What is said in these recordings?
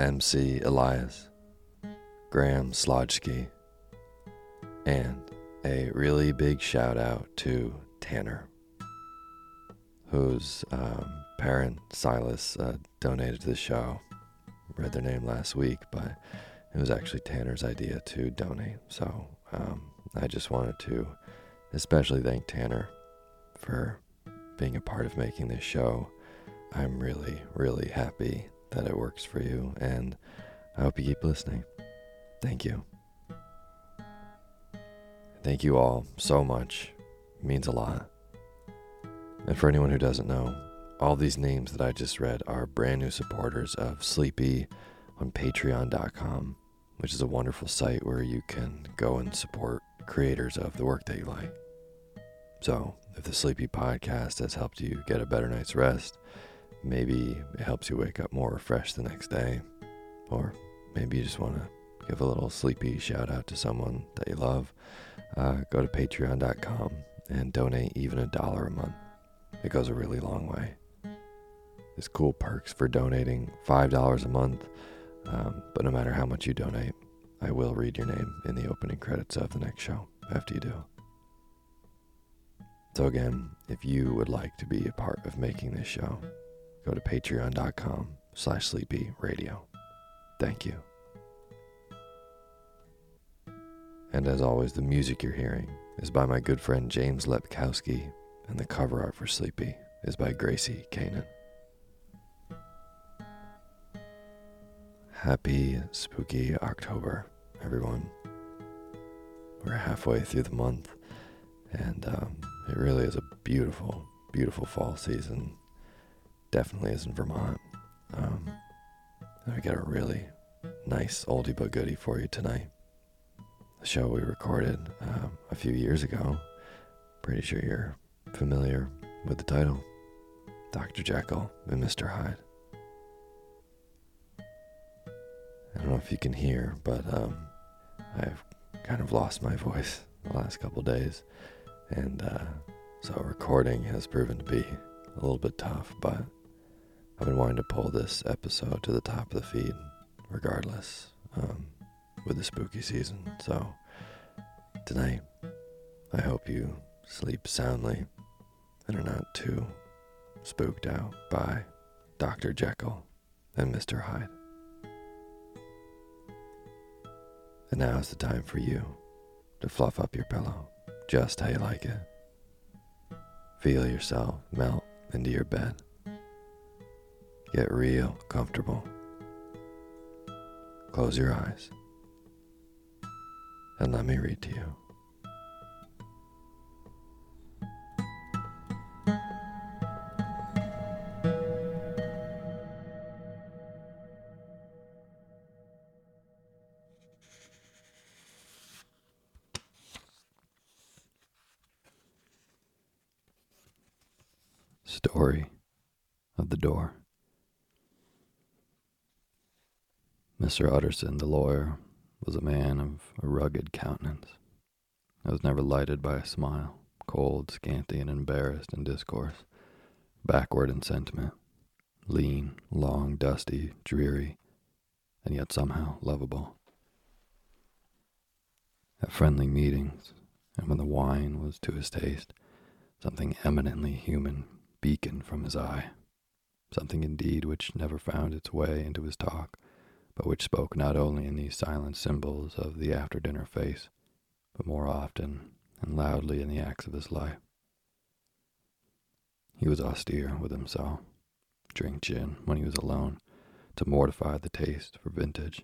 MC Elias, Graham Slodski, and a really big shout out to Tanner, whose um, parent Silas uh, donated to the show. Read their name last week, but it was actually Tanner's idea to donate. So um, I just wanted to especially thank Tanner for being a part of making this show. I'm really, really happy that it works for you, and I hope you keep listening. Thank you. Thank you all so much. It means a lot. And for anyone who doesn't know, all these names that I just read are brand new supporters of Sleepy on patreon.com, which is a wonderful site where you can go and support creators of the work that you like. So, if the Sleepy podcast has helped you get a better night's rest, maybe it helps you wake up more refreshed the next day, or maybe you just want to give a little sleepy shout out to someone that you love, uh, go to patreon.com and donate even a dollar a month. It goes a really long way. There's cool perks for donating $5 a month, um, but no matter how much you donate, I will read your name in the opening credits of the next show after you do. So again, if you would like to be a part of making this show, go to patreon.com slash sleepy radio. Thank you. And as always, the music you're hearing is by my good friend James Lepkowski, and the cover art for Sleepy is by Gracie Kanan. Happy spooky October, everyone. We're halfway through the month, and um, it really is a beautiful, beautiful fall season. Definitely is in Vermont. Um, I got a really nice oldie but goodie for you tonight. The show we recorded um, a few years ago. Pretty sure you're familiar with the title Dr. Jekyll and Mr. Hyde. I don't know if you can hear, but um, I've kind of lost my voice the last couple days. And uh, so recording has proven to be a little bit tough, but I've been wanting to pull this episode to the top of the feed regardless um, with the spooky season. So tonight, I hope you sleep soundly and are not too spooked out by Dr. Jekyll and Mr. Hyde. And now is the time for you to fluff up your pillow just how you like it. Feel yourself melt into your bed. Get real comfortable. Close your eyes and let me read to you. Mr. Utterson, the lawyer, was a man of a rugged countenance that was never lighted by a smile, cold, scanty, and embarrassed in discourse, backward in sentiment, lean, long, dusty, dreary, and yet somehow lovable. At friendly meetings, and when the wine was to his taste, something eminently human beaconed from his eye, something indeed which never found its way into his talk but which spoke not only in these silent symbols of the after dinner face, but more often and loudly in the acts of his life. He was austere with himself, drink gin when he was alone, to mortify the taste for vintage,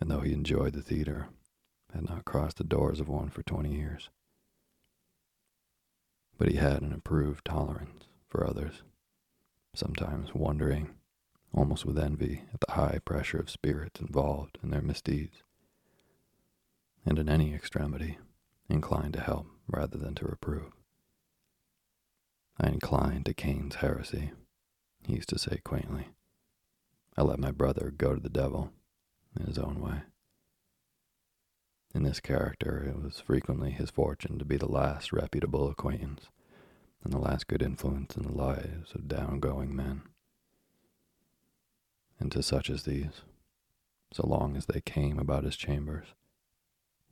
and though he enjoyed the theater, had not crossed the doors of one for twenty years. But he had an approved tolerance for others, sometimes wondering almost with envy at the high pressure of spirits involved in their misdeeds, and in any extremity, inclined to help rather than to reprove. I inclined to Cain's heresy, he used to say quaintly. I let my brother go to the devil in his own way. In this character, it was frequently his fortune to be the last reputable acquaintance and the last good influence in the lives of down-going men and to such as these, so long as they came about his chambers,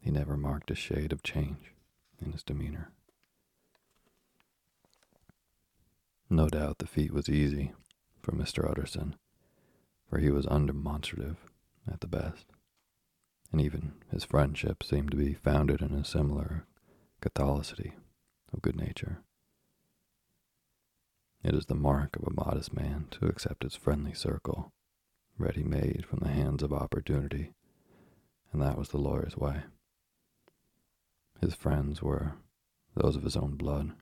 he never marked a shade of change in his demeanor. No doubt the feat was easy for Mr. Utterson, for he was undemonstrative at the best, and even his friendship seemed to be founded in a similar catholicity of good nature. It is the mark of a modest man to accept his friendly circle ready made from the hands of opportunity, and that was the lawyer's way. His friends were those of his own blood,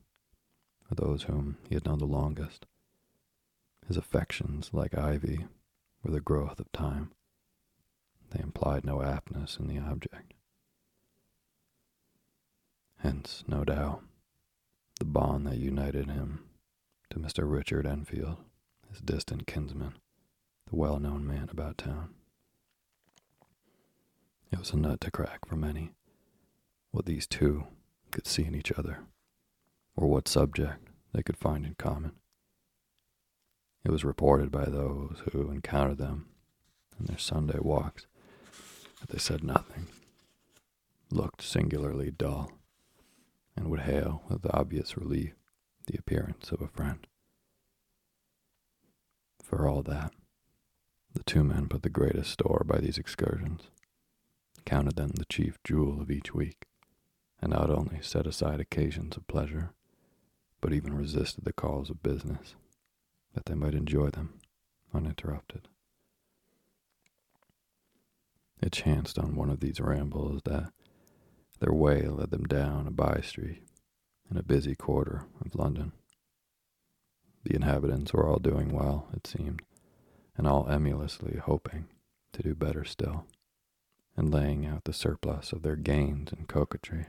or those whom he had known the longest. His affections, like ivy, were the growth of time. They implied no aptness in the object. Hence, no doubt, the bond that united him to Mr. Richard Enfield, his distant kinsman, the well known man about town. It was a nut to crack for many, what these two could see in each other or what subject they could find in common. It was reported by those who encountered them in their Sunday walks that they said nothing, looked singularly dull, and would hail with obvious relief the appearance of a friend. For all that, the two men put the greatest store by these excursions, counted them the chief jewel of each week, and not only set aside occasions of pleasure, but even resisted the calls of business, that they might enjoy them uninterrupted. It chanced on one of these rambles that their way led them down a by street in a busy quarter of London. The inhabitants were all doing well, it seemed, and all emulously hoping to do better still, and laying out the surplus of their gains in coquetry,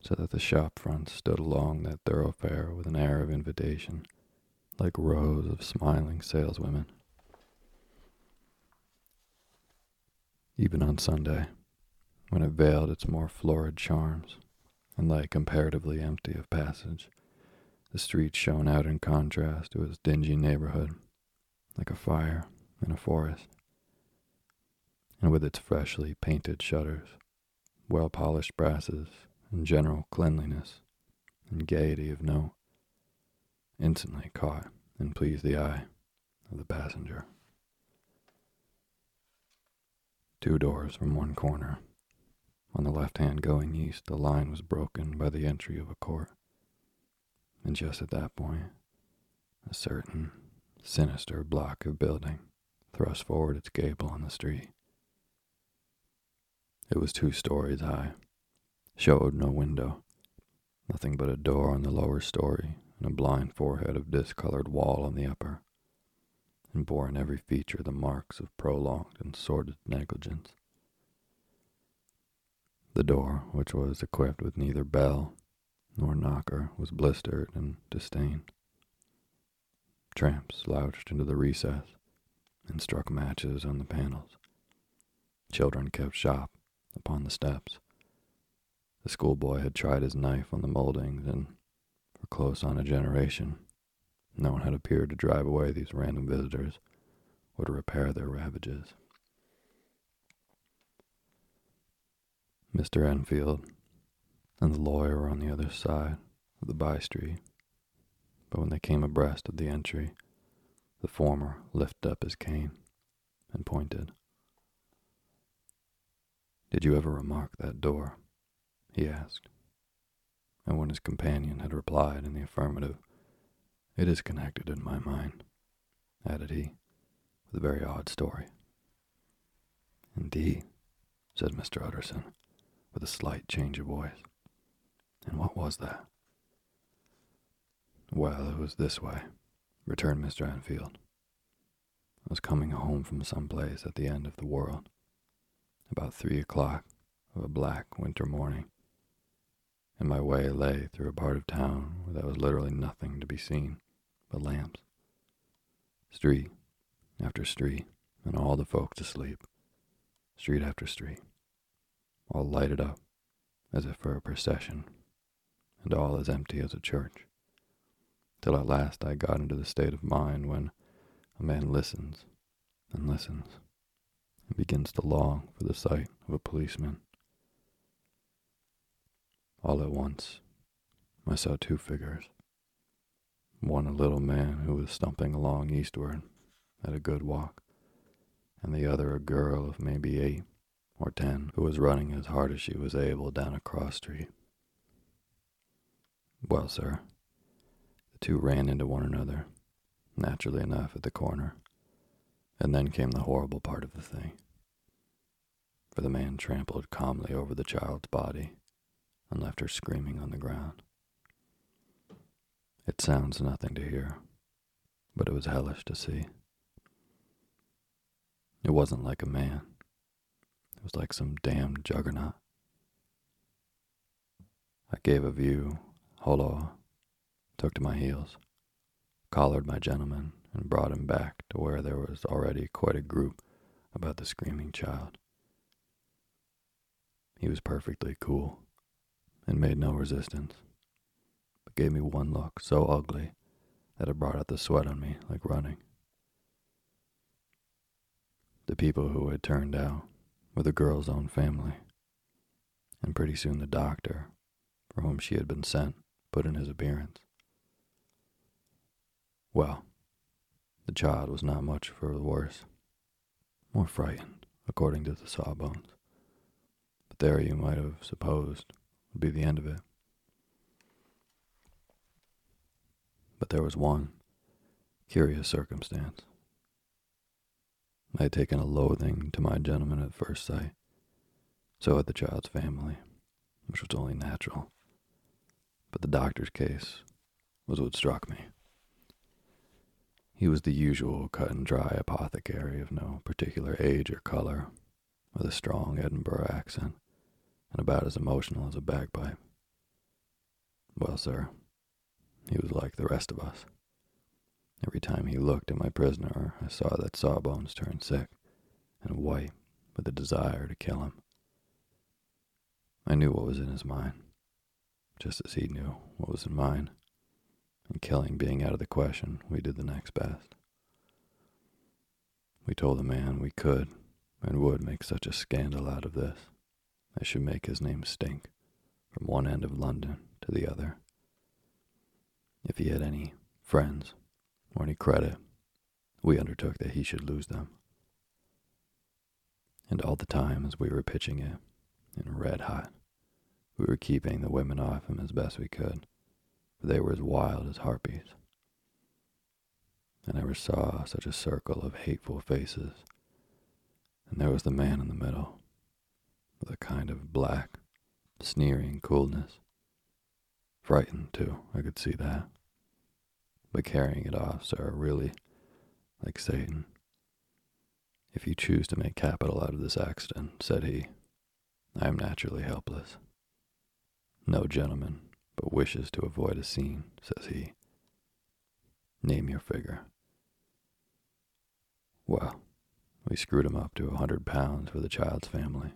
so that the shop fronts stood along that thoroughfare with an air of invitation, like rows of smiling saleswomen. Even on Sunday, when it veiled its more florid charms, and lay comparatively empty of passage, the street shone out in contrast to its dingy neighborhood like a fire in a forest. And with its freshly painted shutters, well polished brasses, and general cleanliness and gaiety of note, instantly caught and pleased the eye of the passenger. Two doors from one corner. On the left hand going east, the line was broken by the entry of a court. And just at that point, a certain sinister block of building thrust forward its gable on the street. It was two stories high, showed no window, nothing but a door on the lower story and a blind forehead of discolored wall on the upper, and bore in every feature the marks of prolonged and sordid negligence. The door, which was equipped with neither bell nor knocker, was blistered and disdained. Tramps slouched into the recess and struck matches on the panels. Children kept shop upon the steps. The schoolboy had tried his knife on the moldings, and for close on a generation, no one had appeared to drive away these random visitors or to repair their ravages. Mr. Enfield and the lawyer were on the other side of the by street but when they came abreast of the entry, the former lifted up his cane and pointed. Did you ever remark that door? he asked. And when his companion had replied in the affirmative, it is connected in my mind, added he, with a very odd story. Indeed, said Mr. Utterson, with a slight change of voice. And what was that? Well, it was this way, returned Mr. Enfield. I was coming home from some place at the end of the world, about three o'clock of a black winter morning, and my way lay through a part of town where there was literally nothing to be seen but lamps. Street after street, and all the folks asleep. Street after street, all lighted up as if for a procession, and all as empty as a church till at last I got into the state of mind when a man listens and listens and begins to long for the sight of a policeman. All at once, I saw two figures. One a little man who was stumping along eastward at a good walk, and the other a girl of maybe eight or ten who was running as hard as she was able down a cross street. Well, sir, the two ran into one another, naturally enough, at the corner. And then came the horrible part of the thing. For the man trampled calmly over the child's body and left her screaming on the ground. It sounds nothing to hear, but it was hellish to see. It wasn't like a man. It was like some damned juggernaut. I gave a view, holloa, took to my heels, collared my gentleman, and brought him back to where there was already quite a group about the screaming child. He was perfectly cool and made no resistance, but gave me one look so ugly that it brought out the sweat on me like running. The people who had turned out were the girl's own family, and pretty soon the doctor, for whom she had been sent, put in his appearance. Well, the child was not much for the worse, more frightened, according to the sawbones. But there you might have supposed would be the end of it. But there was one curious circumstance. I had taken a loathing to my gentleman at first sight. So had the child's family, which was only natural. But the doctor's case was what struck me. He was the usual cut and dry apothecary of no particular age or color, with a strong Edinburgh accent, and about as emotional as a bagpipe. Well, sir, he was like the rest of us. Every time he looked at my prisoner, I saw that Sawbones turn sick and white with a desire to kill him. I knew what was in his mind, just as he knew what was in mine. And killing being out of the question, we did the next best. We told the man we could and would make such a scandal out of this as should make his name stink from one end of London to the other. If he had any friends or any credit, we undertook that he should lose them. And all the time as we were pitching it, in red hot, we were keeping the women off him as best we could, for they were as wild as harpies. I never saw such a circle of hateful faces, and there was the man in the middle, with a kind of black, sneering coolness. Frightened, too, I could see that but carrying it off, sir, really like Satan. If you choose to make capital out of this accident, said he, I am naturally helpless. No gentleman but wishes to avoid a scene, says he. Name your figure. Well, we screwed him up to a hundred pounds for the child's family.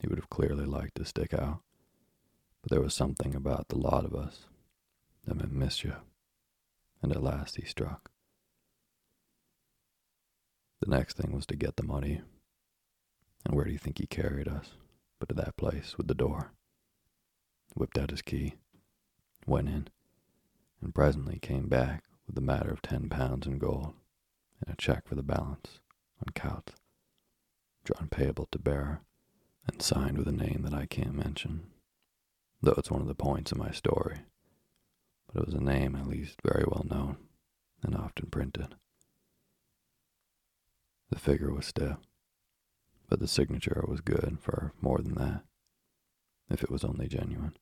He would have clearly liked to stick out, but there was something about the lot of us that meant mischief and at last he struck. The next thing was to get the money. And where do you think he carried us? But to that place with the door. Whipped out his key, went in, and presently came back with the matter of ten pounds in gold and a check for the balance on Coutts, drawn payable to bearer, and signed with a name that I can't mention, though it's one of the points in my story but it was a name at least very well known and often printed. The figure was stiff, but the signature was good for more than that, if it was only genuine.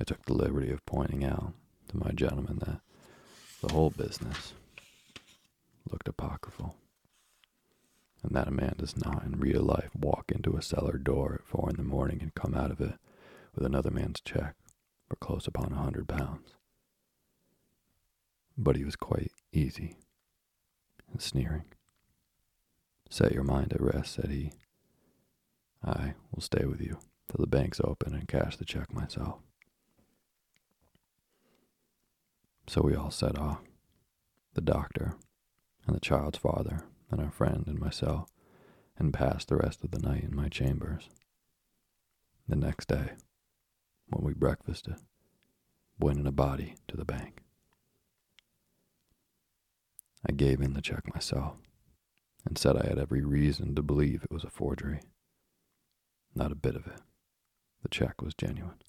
I took the liberty of pointing out to my gentleman that the whole business looked apocryphal, and that a man does not in real life walk into a cellar door at four in the morning and come out of it with another man's check for close upon a hundred pounds. But he was quite easy and sneering. Set your mind at rest, said he. I will stay with you till the bank's open and cash the check myself. So we all set off the doctor and the child's father and our friend and myself and passed the rest of the night in my chambers. The next day, when we breakfasted, went in a body to the bank. I gave in the check myself and said I had every reason to believe it was a forgery. Not a bit of it. The check was genuine.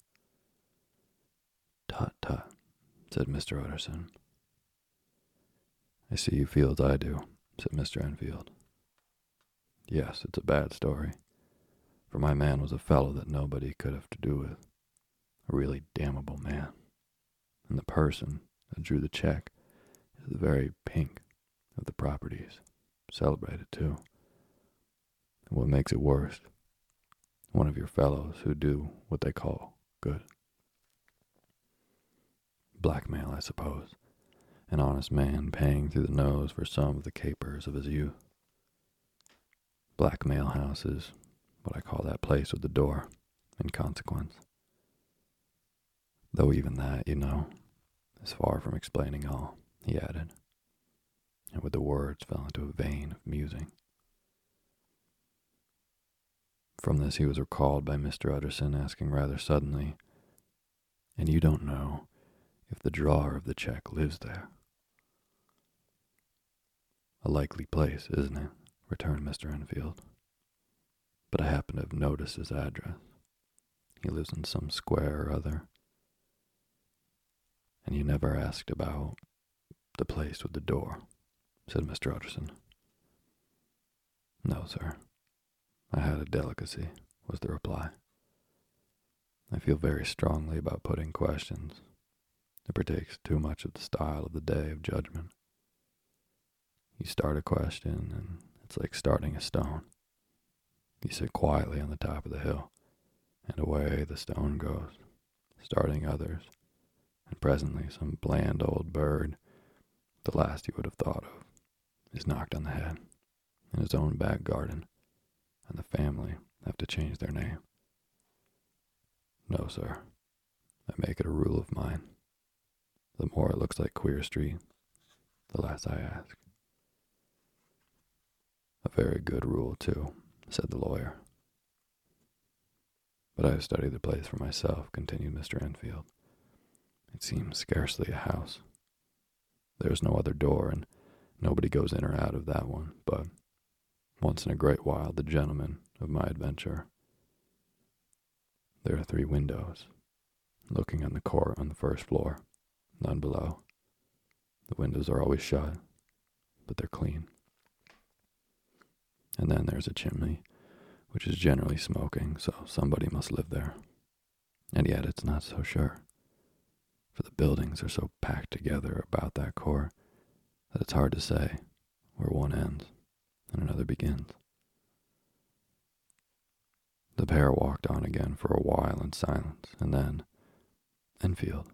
Tut tut, said Mr. Utterson. I see you feel as I do, said Mr. Enfield. Yes, it's a bad story, for my man was a fellow that nobody could have to do with a really damnable man. And the person that drew the check is the very pink of the properties. Celebrated, too. And what makes it worse, one of your fellows who do what they call good. Blackmail, I suppose. An honest man paying through the nose for some of the capers of his youth. Blackmail House is what I call that place with the door, in consequence. Though even that, you know, is far from explaining all, he added, and with the words fell into a vein of musing. From this, he was recalled by Mr. Utterson asking rather suddenly, And you don't know if the drawer of the check lives there? A likely place, isn't it? returned Mr. Enfield. But I happen to have noticed his address. He lives in some square or other. And you never asked about the place with the door, said Mr. Utterson. No, sir. I had a delicacy, was the reply. I feel very strongly about putting questions. It partakes too much of the style of the day of judgment. You start a question, and it's like starting a stone. You sit quietly on the top of the hill, and away the stone goes, starting others, and presently some bland old bird, the last you would have thought of, is knocked on the head in his own back garden and the family have to change their name. No, sir. I make it a rule of mine. The more it looks like Queer Street, the less I ask. A very good rule, too, said the lawyer. But I have studied the place for myself, continued Mr. Enfield. It seems scarcely a house. There is no other door, and nobody goes in or out of that one, but once in a great while the gentleman of my adventure. There are three windows, looking on the court on the first floor, none below. The windows are always shut, but they're clean. And then there's a chimney, which is generally smoking, so somebody must live there. And yet it's not so sure, for the buildings are so packed together about that core that it's hard to say where one ends and another begins. The pair walked on again for a while in silence, and then, Enfield,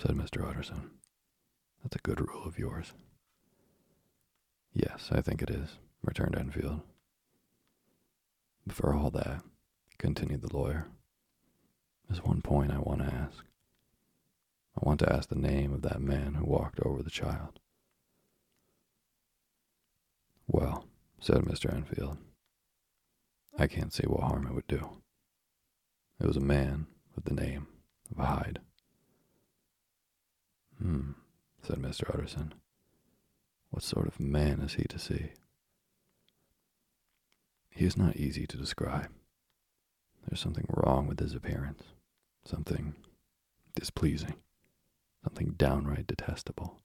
said Mr. Utterson, that's a good rule of yours. Yes, I think it is, returned Enfield. For all that, continued the lawyer, there's one point I want to ask. I want to ask the name of that man who walked over the child. Well, said Mr. Enfield, I can't see what harm it would do. It was a man with the name of Hyde. Hmm, said Mr. Utterson. What sort of man is he to see? He is not easy to describe. There's something wrong with his appearance, something displeasing, something downright detestable.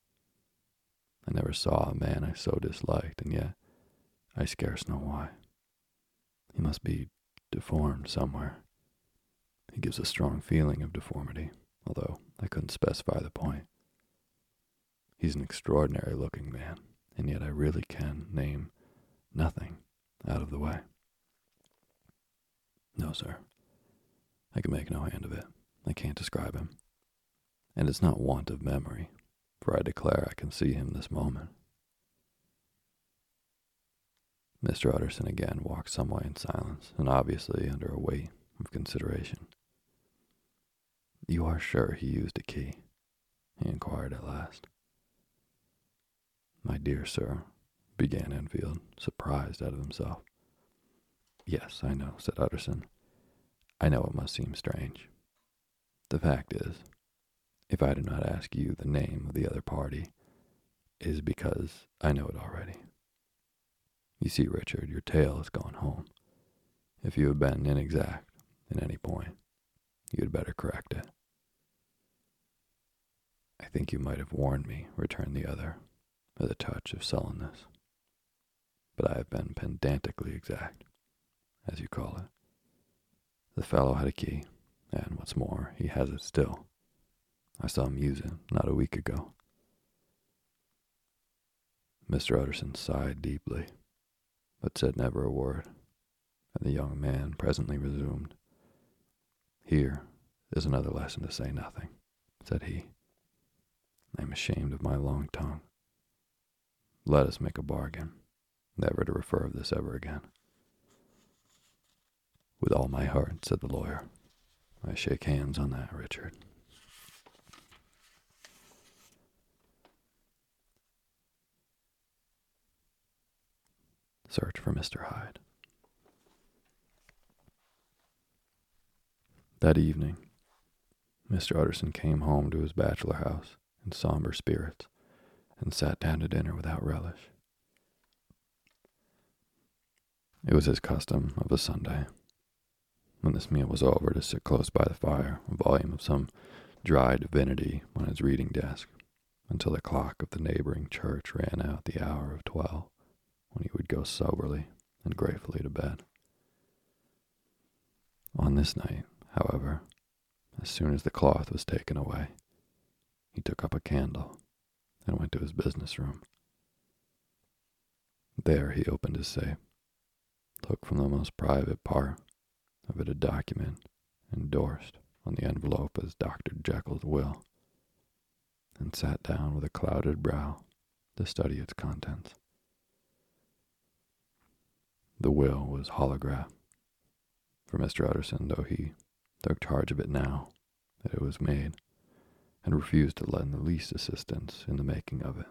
I never saw a man I so disliked, and yet I scarce know why. He must be deformed somewhere. He gives a strong feeling of deformity, although I couldn't specify the point. He's an extraordinary looking man, and yet I really can name nothing out of the way. No, sir. I can make no hand of it. I can't describe him. And it's not want of memory, for I declare I can see him this moment. Mr. Utterson again walked some way in silence, and obviously under a weight of consideration. You are sure he used a key? he inquired at last. My dear sir, began Enfield, surprised out of himself. Yes, I know, said Utterson. I know it must seem strange. The fact is, if I do not ask you the name of the other party, is because I know it already. You see, Richard, your tale has gone home. If you have been inexact at any point, you had better correct it. I think you might have warned me, returned the other, with a touch of sullenness. But I have been pedantically exact, as you call it. The fellow had a key, and what's more, he has it still. I saw him use it not a week ago. Mr. Utterson sighed deeply but said never a word, and the young man presently resumed. Here is another lesson to say nothing, said he. I am ashamed of my long tongue. Let us make a bargain, never to refer of this ever again. With all my heart, said the lawyer. I shake hands on that, Richard. Search for Mr. Hyde. That evening, Mr. Utterson came home to his bachelor house in somber spirits and sat down to dinner without relish. It was his custom of a Sunday, when this meal was over, to sit close by the fire, a volume of some dry divinity on his reading desk, until the clock of the neighboring church ran out the hour of twelve, when he would go soberly and gratefully to bed. On this night, however, as soon as the cloth was taken away, he took up a candle and went to his business room. There he opened his safe, took from the most private part of it a document endorsed on the envelope as Dr. Jekyll's will, and sat down with a clouded brow to study its contents. The will was holograph for Mr. Utterson, though he took charge of it now that it was made, and refused to lend the least assistance in the making of it.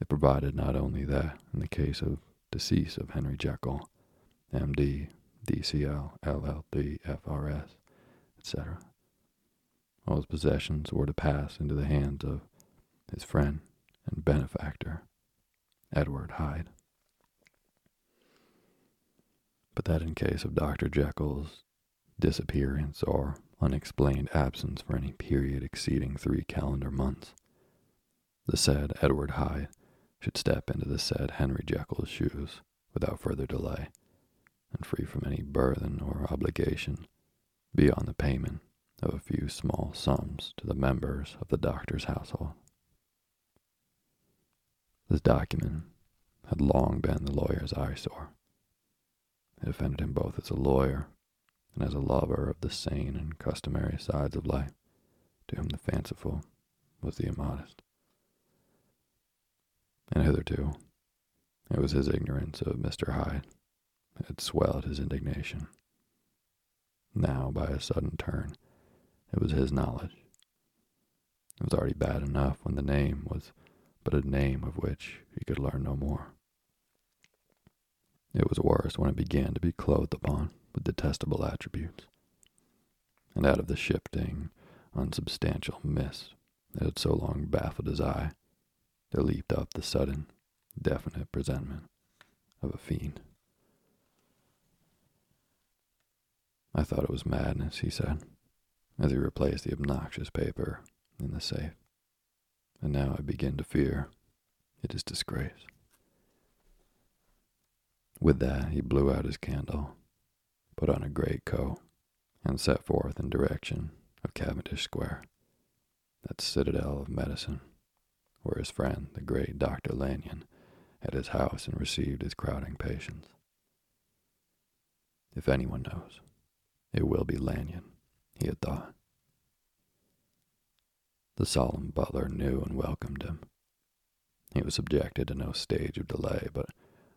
It provided not only that, in the case of decease of Henry Jekyll, M.D., D.C.L., LL.D., F.R.S., etc., all his possessions were to pass into the hands of his friend and benefactor, Edward Hyde. But that in case of Dr. Jekyll's disappearance or unexplained absence for any period exceeding three calendar months. The said Edward Hyde should step into the said Henry Jekyll's shoes without further delay, and free from any burthen or obligation beyond the payment of a few small sums to the members of the doctor's household. This document had long been the lawyer's eyesore. It offended him both as a lawyer and as a lover of the sane and customary sides of life, to whom the fanciful was the immodest. And hitherto, it was his ignorance of Mr. Hyde that had swelled his indignation. Now, by a sudden turn, it was his knowledge. It was already bad enough when the name was but a name of which he could learn no more. It was worse when it began to be clothed upon with detestable attributes. And out of the shifting, unsubstantial mist that had so long baffled his eye, there leaped up the sudden, definite presentment of a fiend. I thought it was madness, he said, as he replaced the obnoxious paper in the safe. And now I begin to fear it is disgrace. With that, he blew out his candle put on a great coat, and set forth in direction of Cavendish Square, that citadel of medicine, where his friend, the great Dr. Lanyon, had his house and received his crowding patients. If anyone knows, it will be Lanyon, he had thought. The solemn butler knew and welcomed him. He was subjected to no stage of delay, but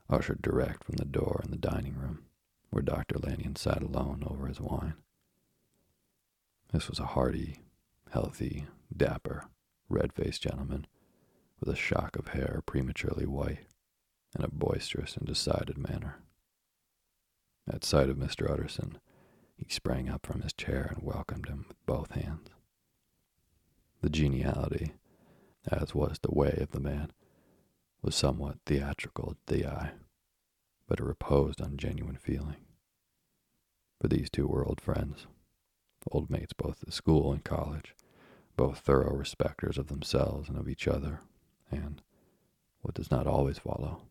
ushered direct from the door in the dining room where Dr. Lanyon sat alone over his wine. This was a hearty, healthy, dapper, red faced gentleman with a shock of hair prematurely white and a boisterous and decided manner. At sight of Mr. Utterson, he sprang up from his chair and welcomed him with both hands. The geniality, as was the way of the man, was somewhat theatrical to the eye but it reposed on genuine feeling. For these two were old friends, old mates both at school and college, both thorough respecters of themselves and of each other, and, what does not always follow,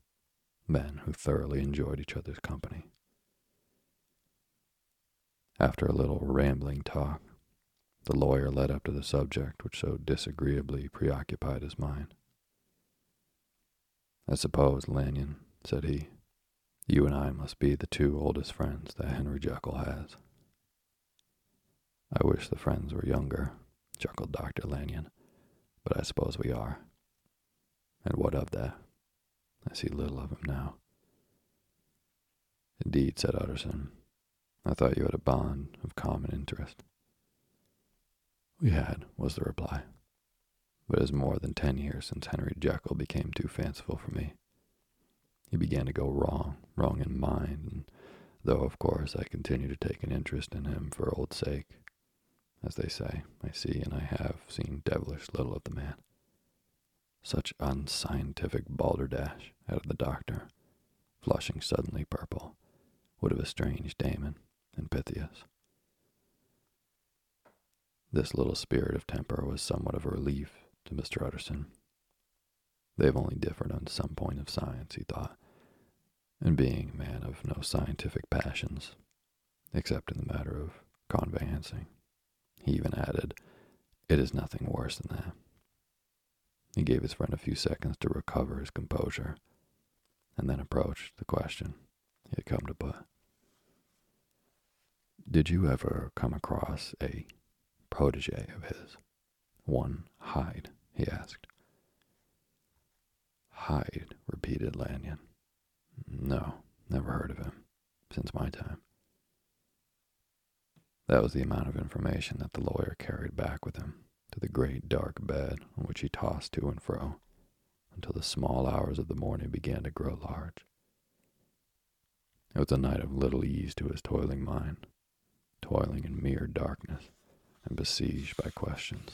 men who thoroughly enjoyed each other's company. After a little rambling talk, the lawyer led up to the subject which so disagreeably preoccupied his mind. I suppose, Lanyon, said he, you and I must be the two oldest friends that Henry Jekyll has. I wish the friends were younger, chuckled Dr. Lanyon, but I suppose we are. And what of that? I see little of him now. Indeed, said Utterson. I thought you had a bond of common interest. We had, was the reply. But it is more than ten years since Henry Jekyll became too fanciful for me. He began to go wrong, wrong in mind, and though, of course, I continue to take an interest in him for old sake. As they say, I see and I have seen devilish little of the man. Such unscientific balderdash, added the doctor, flushing suddenly purple, would have estranged Damon and Pythias. This little spirit of temper was somewhat of a relief to Mr. Utterson. They've only differed on some point of science, he thought, and being a man of no scientific passions, except in the matter of conveyancing, he even added, It is nothing worse than that. He gave his friend a few seconds to recover his composure, and then approached the question he had come to put. Did you ever come across a protege of his? One Hyde, he asked. Hyde, repeated Lanyon. No, never heard of him. Since my time. That was the amount of information that the lawyer carried back with him to the great dark bed on which he tossed to and fro until the small hours of the morning began to grow large. It was a night of little ease to his toiling mind, toiling in mere darkness and besieged by questions.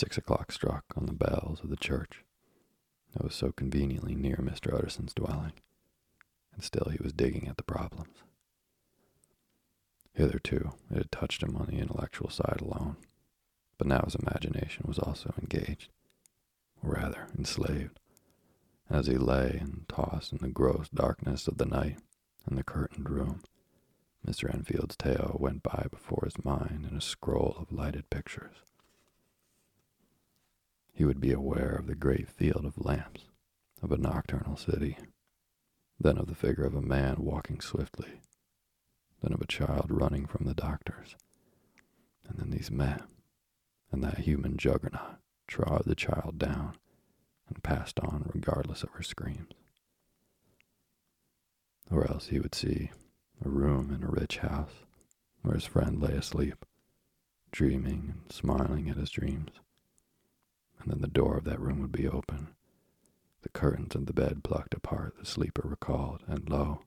Six o'clock struck on the bells of the church that was so conveniently near Mr. Utterson's dwelling, and still he was digging at the problems. Hitherto, it had touched him on the intellectual side alone, but now his imagination was also engaged, or rather enslaved. As he lay and tossed in the gross darkness of the night in the curtained room, Mr. Enfield's tale went by before his mind in a scroll of lighted pictures. He would be aware of the great field of lamps of a nocturnal city, then of the figure of a man walking swiftly, then of a child running from the doctors, and then these men, and that human juggernaut trod the child down and passed on regardless of her screams. Or else he would see a room in a rich house where his friend lay asleep, dreaming and smiling at his dreams. And then the door of that room would be open, the curtains and the bed plucked apart, the sleeper recalled, and lo,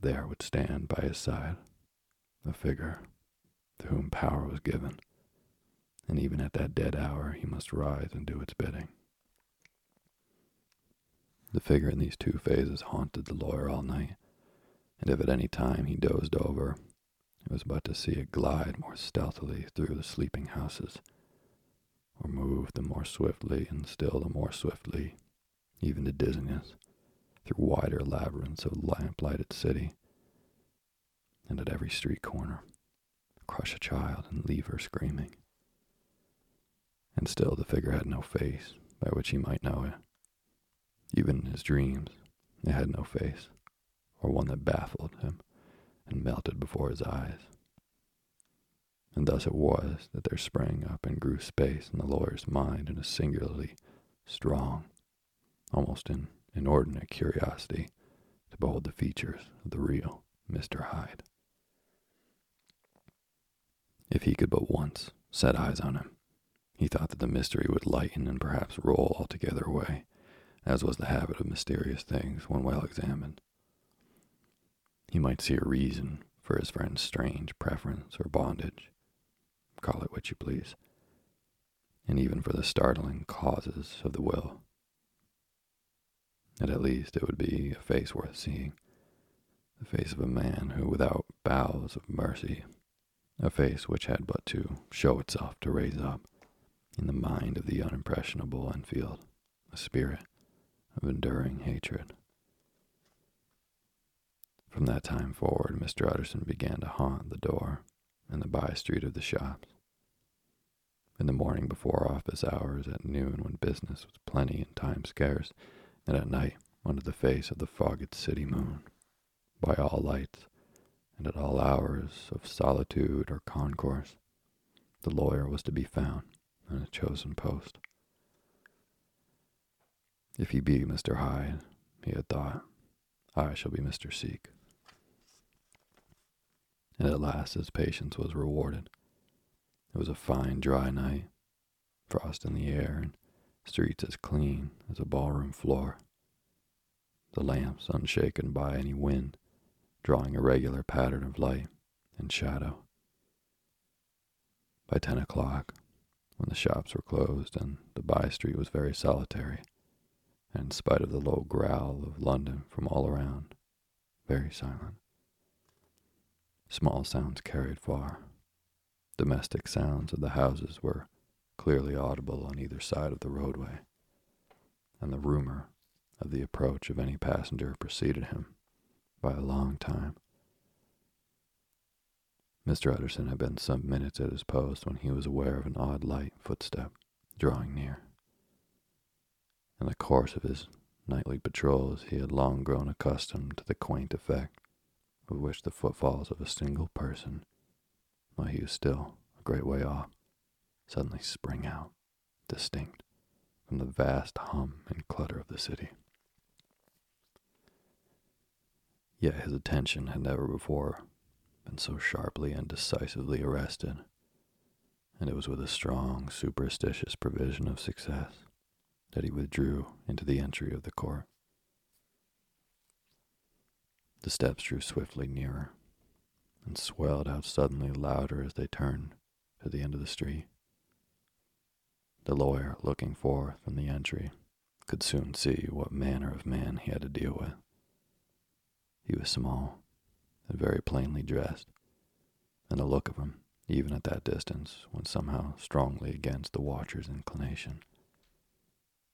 there would stand by his side a figure to whom power was given, and even at that dead hour he must rise and do its bidding. The figure in these two phases haunted the lawyer all night, and if at any time he dozed over, it was but to see it glide more stealthily through the sleeping houses, or move the more swiftly and still the more swiftly, even to dizziness, through wider labyrinths of lamp-lighted city, and at every street corner, crush a child and leave her screaming. And still the figure had no face by which he might know it. Even in his dreams, it had no face or one that baffled him and melted before his eyes. And thus it was that there sprang up and grew space in the lawyer's mind in a singularly strong, almost an inordinate curiosity to behold the features of the real Mr. Hyde. If he could but once set eyes on him, he thought that the mystery would lighten and perhaps roll altogether away, as was the habit of mysterious things when well examined. He might see a reason for his friend's strange preference or bondage, call it what you please, and even for the startling causes of the will. And at least it would be a face worth seeing, the face of a man who, without bowels of mercy, a face which had but to show itself to raise up, in the mind of the unimpressionable Enfield, a spirit of enduring hatred. From that time forward, Mr. Utterson began to haunt the door and the by street of the shops. In the morning before office hours, at noon when business was plenty and time scarce, and at night under the face of the fogged city moon, by all lights, and at all hours of solitude or concourse, the lawyer was to be found in a chosen post. If he be Mr. Hyde, he had thought, I shall be Mr. Seek and at last his patience was rewarded. It was a fine, dry night, frost in the air, and streets as clean as a ballroom floor, the lamps unshaken by any wind, drawing a regular pattern of light and shadow. By ten o'clock, when the shops were closed and the by street was very solitary, and in spite of the low growl of London from all around, very silent. Small sounds carried far. Domestic sounds of the houses were clearly audible on either side of the roadway, and the rumor of the approach of any passenger preceded him by a long time. Mr. Utterson had been some minutes at his post when he was aware of an odd light footstep drawing near. In the course of his nightly patrols, he had long grown accustomed to the quaint effect with which the footfalls of a single person, while he was still a great way off, suddenly spring out, distinct, from the vast hum and clutter of the city. Yet his attention had never before been so sharply and decisively arrested, and it was with a strong, superstitious provision of success that he withdrew into the entry of the court. The steps drew swiftly nearer and swelled out suddenly louder as they turned to the end of the street. The lawyer, looking forth from the entry, could soon see what manner of man he had to deal with. He was small and very plainly dressed, and the look of him, even at that distance, went somehow strongly against the watcher's inclination.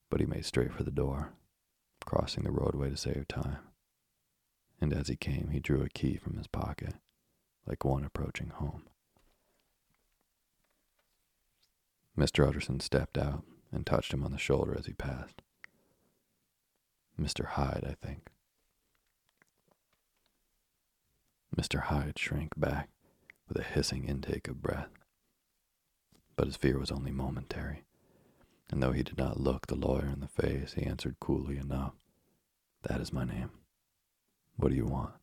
But he made straight for the door, crossing the roadway to save time and as he came, he drew a key from his pocket, like one approaching home. Mr. Utterson stepped out and touched him on the shoulder as he passed. Mr. Hyde, I think. Mr. Hyde shrank back with a hissing intake of breath. But his fear was only momentary, and though he did not look the lawyer in the face, he answered coolly enough, That is my name. What do you want?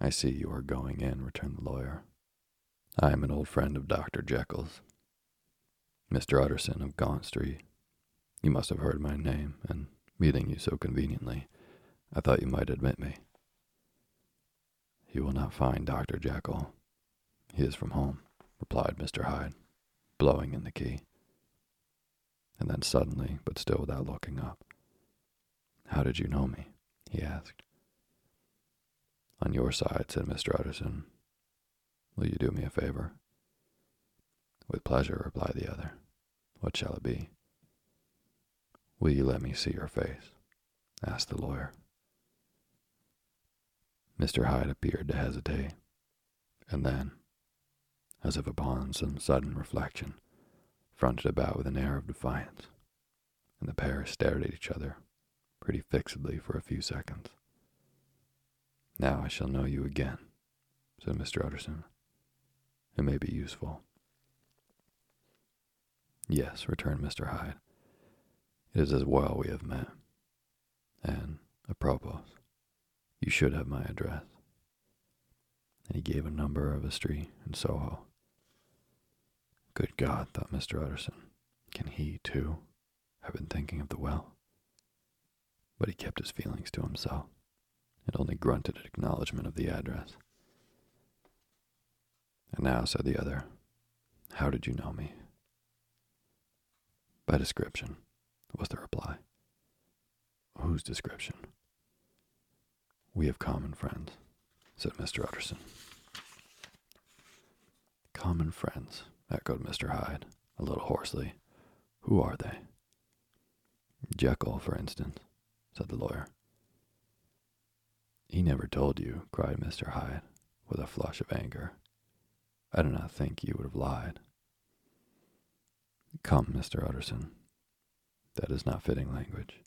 I see you are going in, returned the lawyer. I am an old friend of Dr. Jekyll's, Mr. Utterson of Gaunt Street. You must have heard my name, and meeting you so conveniently, I thought you might admit me. You will not find Dr. Jekyll. He is from home, replied Mr. Hyde, blowing in the key. And then suddenly, but still without looking up, How did you know me? He asked. On your side, said Mr. Utterson. Will you do me a favor? With pleasure, replied the other. What shall it be? Will you let me see your face? asked the lawyer. Mr. Hyde appeared to hesitate, and then, as if upon some sudden reflection, fronted about with an air of defiance, and the pair stared at each other pretty fixedly for a few seconds. Now I shall know you again, said Mr. Utterson. It may be useful. Yes, returned Mr. Hyde. It is as well we have met. And, apropos, you should have my address. And he gave a number of a street in Soho. Good God, thought Mr. Utterson, can he, too, have been thinking of the well? But he kept his feelings to himself and only grunted an acknowledgement of the address. And now, said the other, how did you know me? By description, was the reply. Whose description? We have common friends, said Mr. Utterson. Common friends, echoed Mr. Hyde, a little hoarsely. Who are they? Jekyll, for instance said the lawyer. He never told you, cried Mr. Hyde, with a flush of anger. I do not think you would have lied. Come, Mr. Utterson. That is not fitting language.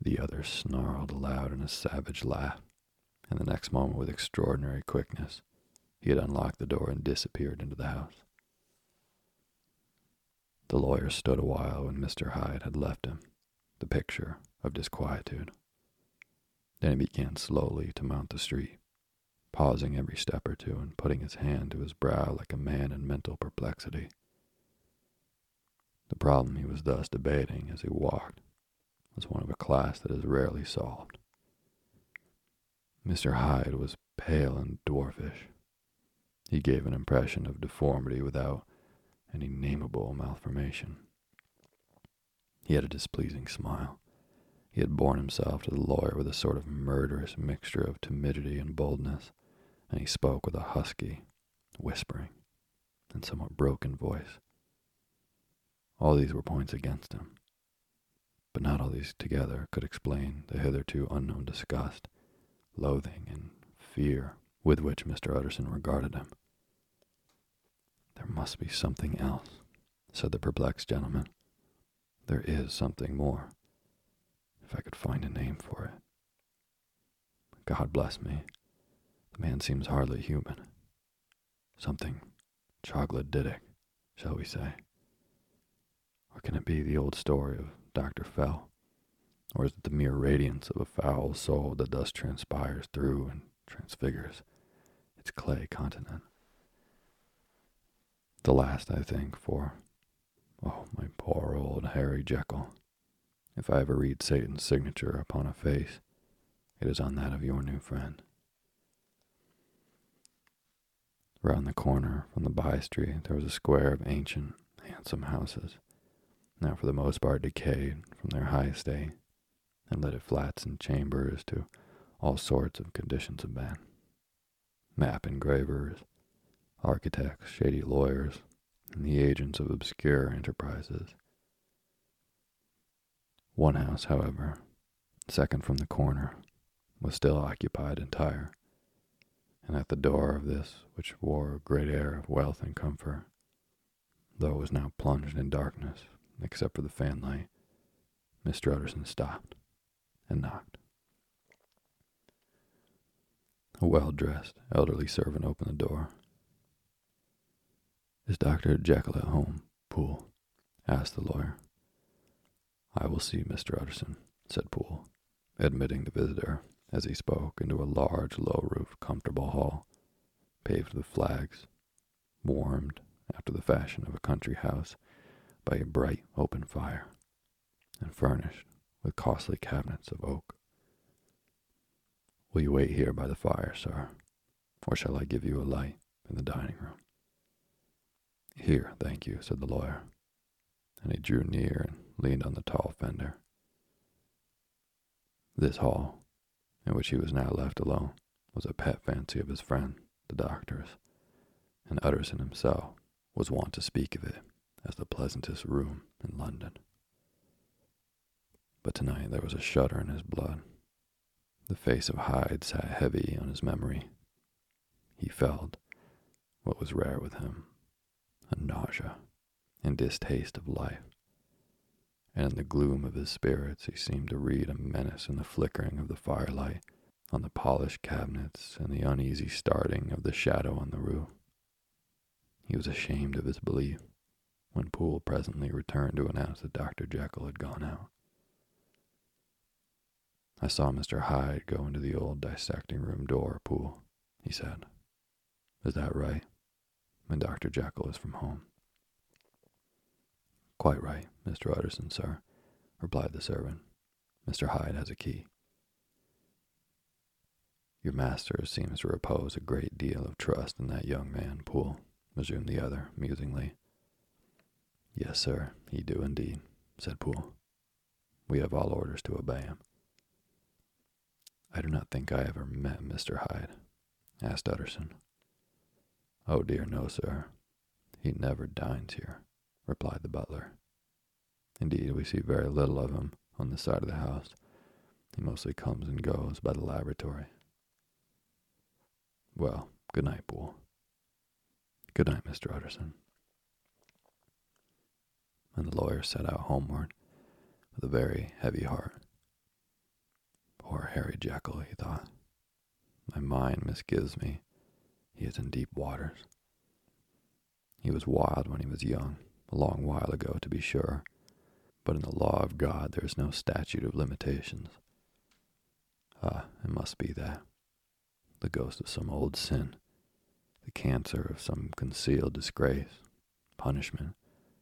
The other snarled aloud in a savage laugh, and the next moment, with extraordinary quickness, he had unlocked the door and disappeared into the house. The lawyer stood a while when Mr. Hyde had left him the picture of disquietude. Then he began slowly to mount the street, pausing every step or two and putting his hand to his brow like a man in mental perplexity. The problem he was thus debating as he walked was one of a class that is rarely solved. Mr. Hyde was pale and dwarfish. He gave an impression of deformity without any nameable malformation. He had a displeasing smile. He had borne himself to the lawyer with a sort of murderous mixture of timidity and boldness, and he spoke with a husky, whispering, and somewhat broken voice. All these were points against him, but not all these together could explain the hitherto unknown disgust, loathing, and fear with which Mr. Utterson regarded him. There must be something else, said the perplexed gentleman. There is something more if I could find a name for it. God bless me, the man seems hardly human. Something troglodytic, shall we say? Or can it be the old story of Dr. Fell? Or is it the mere radiance of a foul soul that thus transpires through and transfigures its clay continent? The last, I think, for, oh, my poor old Harry Jekyll. If I ever read Satan's signature upon a face, it is on that of your new friend. Round the corner from the by street there was a square of ancient, handsome houses, now for the most part decayed from their high estate, and let it flats and chambers to all sorts of conditions of men. Map engravers, architects, shady lawyers, and the agents of obscure enterprises one house, however, second from the corner, was still occupied entire, and at the door of this, which wore a great air of wealth and comfort, though it was now plunged in darkness, except for the fanlight, Mr. Utterson stopped and knocked. A well dressed, elderly servant opened the door. Is Dr. Jekyll at home, Poole? asked the lawyer. I will see Mr. Utterson, said Poole, admitting the visitor as he spoke into a large, low roofed, comfortable hall, paved with flags, warmed after the fashion of a country house by a bright open fire, and furnished with costly cabinets of oak. Will you wait here by the fire, sir, or shall I give you a light in the dining room? Here, thank you, said the lawyer, and he drew near and leaned on the tall fender. This hall, in which he was now left alone, was a pet fancy of his friend, the doctor's, and Utterson himself was wont to speak of it as the pleasantest room in London. But tonight there was a shudder in his blood. The face of Hyde sat heavy on his memory. He felt, what was rare with him, a nausea and distaste of life and in the gloom of his spirits he seemed to read a menace in the flickering of the firelight on the polished cabinets and the uneasy starting of the shadow on the roof. He was ashamed of his belief when Poole presently returned to announce that Dr. Jekyll had gone out. I saw Mr. Hyde go into the old dissecting room door, Poole, he said. Is that right? And Dr. Jekyll is from home. Quite right, Mr. Utterson, sir, replied the servant. Mr. Hyde has a key. Your master seems to repose a great deal of trust in that young man, Poole, resumed the other, musingly. Yes, sir, he do indeed, said Poole. We have all orders to obey him. I do not think I ever met Mr. Hyde, asked Utterson. Oh dear, no, sir. He never dines here replied the butler. Indeed, we see very little of him on this side of the house. He mostly comes and goes by the laboratory. Well, good night, Poole. Good night, Mr. Utterson. And the lawyer set out homeward with a very heavy heart. Poor Harry Jekyll, he thought. My mind misgives me. He is in deep waters. He was wild when he was young a long while ago, to be sure, but in the law of God there is no statute of limitations. Ah, it must be that. The ghost of some old sin, the cancer of some concealed disgrace, punishment,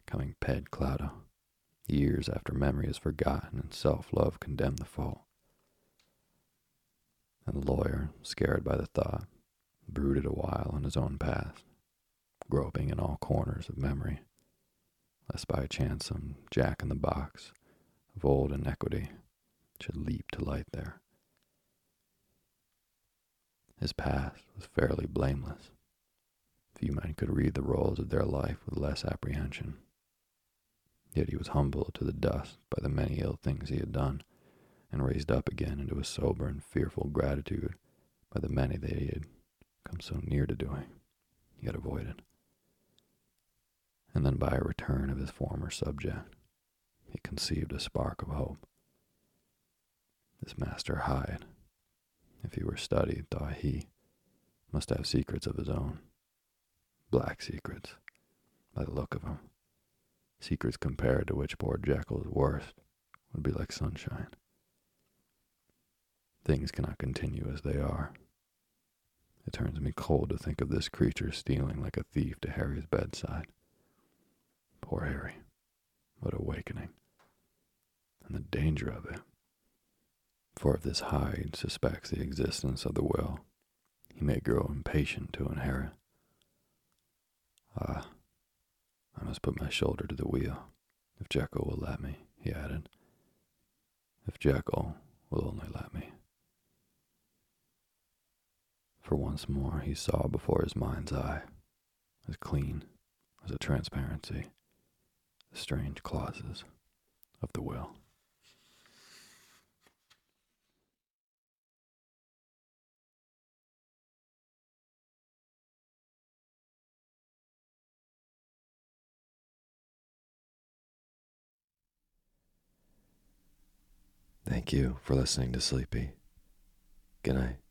coming pede claudo, years after memory is forgotten and self love condemned the fault. And the lawyer, scared by the thought, brooded a while on his own past, groping in all corners of memory, lest by chance some jack in the box of old inequity should leap to light there. His past was fairly blameless. Few men could read the rolls of their life with less apprehension. Yet he was humbled to the dust by the many ill things he had done, and raised up again into a sober and fearful gratitude by the many that he had come so near to doing, yet avoided. And then by a return of his former subject, he conceived a spark of hope. This Master Hyde, if he were studied, thought he, must have secrets of his own. Black secrets, by the look of him. Secrets compared to which poor Jekyll's worst would be like sunshine. Things cannot continue as they are. It turns me cold to think of this creature stealing like a thief to Harry's bedside. Poor Harry. What awakening. And the danger of it. For if this Hyde suspects the existence of the will, he may grow impatient to inherit. Ah, I must put my shoulder to the wheel, if Jekyll will let me, he added. If Jekyll will only let me. For once more he saw before his mind's eye, as clean as a transparency, the strange clauses of the will. Thank you for listening to Sleepy. Good night.